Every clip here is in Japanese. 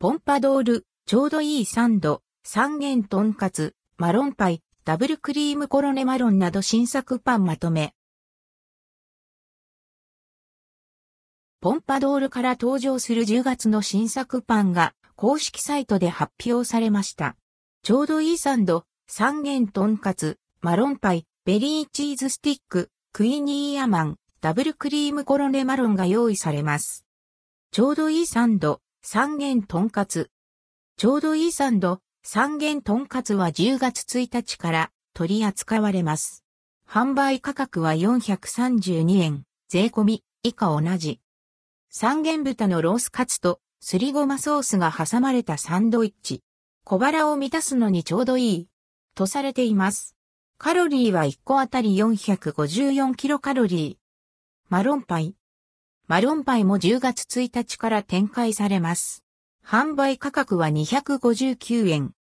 ポンパドール、ちょうどいいサンド、三元トンカツ、マロンパイ、ダブルクリームコロネマロンなど新作パンまとめ。ポンパドールから登場する10月の新作パンが公式サイトで発表されました。ちょうどいいサンド、三元トンカツ、マロンパイ、ベリーチーズスティック、クイニーアマン、ダブルクリームコロネマロンが用意されます。ちょうどいいサンド、三元トンカツ。ちょうどいいサンド、三元トンカツは10月1日から取り扱われます。販売価格は432円、税込み、以下同じ。三元豚のロースカツとすりごまソースが挟まれたサンドイッチ。小腹を満たすのにちょうどいい。とされています。カロリーは1個あたり454キロカロリー。マロンパイ。マロンパイも10月1日から展開されます。販売価格は259円。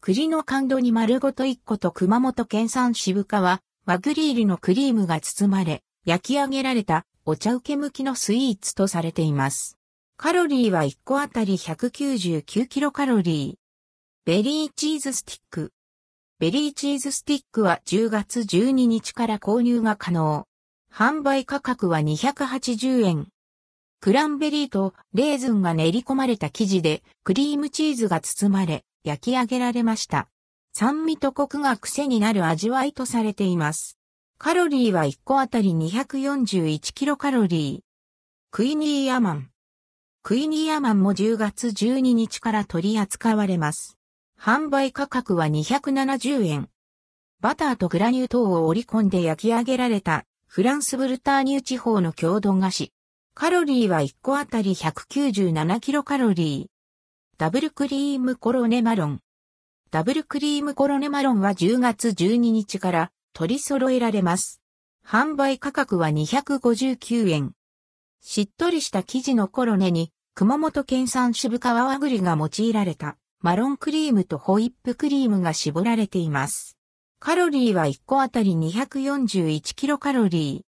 栗の甘露煮丸ごと1個と熊本県産渋皮は、和グリールのクリームが包まれ、焼き上げられたお茶受け向きのスイーツとされています。カロリーは1個あたり199キロカロリー。ベリーチーズスティック。ベリーチーズスティックは10月12日から購入が可能。販売価格は280円。クランベリーとレーズンが練り込まれた生地でクリームチーズが包まれ焼き上げられました。酸味とコクが癖になる味わいとされています。カロリーは1個あたり241キロカロリー。クイニーアマン。クイニーアマンも10月12日から取り扱われます。販売価格は270円。バターとグラニュー等を織り込んで焼き上げられたフランスブルターニュ地方の郷土菓子。カロリーは1個あたり197キロカロリー。ダブルクリームコロネマロン。ダブルクリームコロネマロンは10月12日から取り揃えられます。販売価格は259円。しっとりした生地のコロネに、熊本県産渋皮和栗が用いられた、マロンクリームとホイップクリームが絞られています。カロリーは1個あたり241キロカロリー。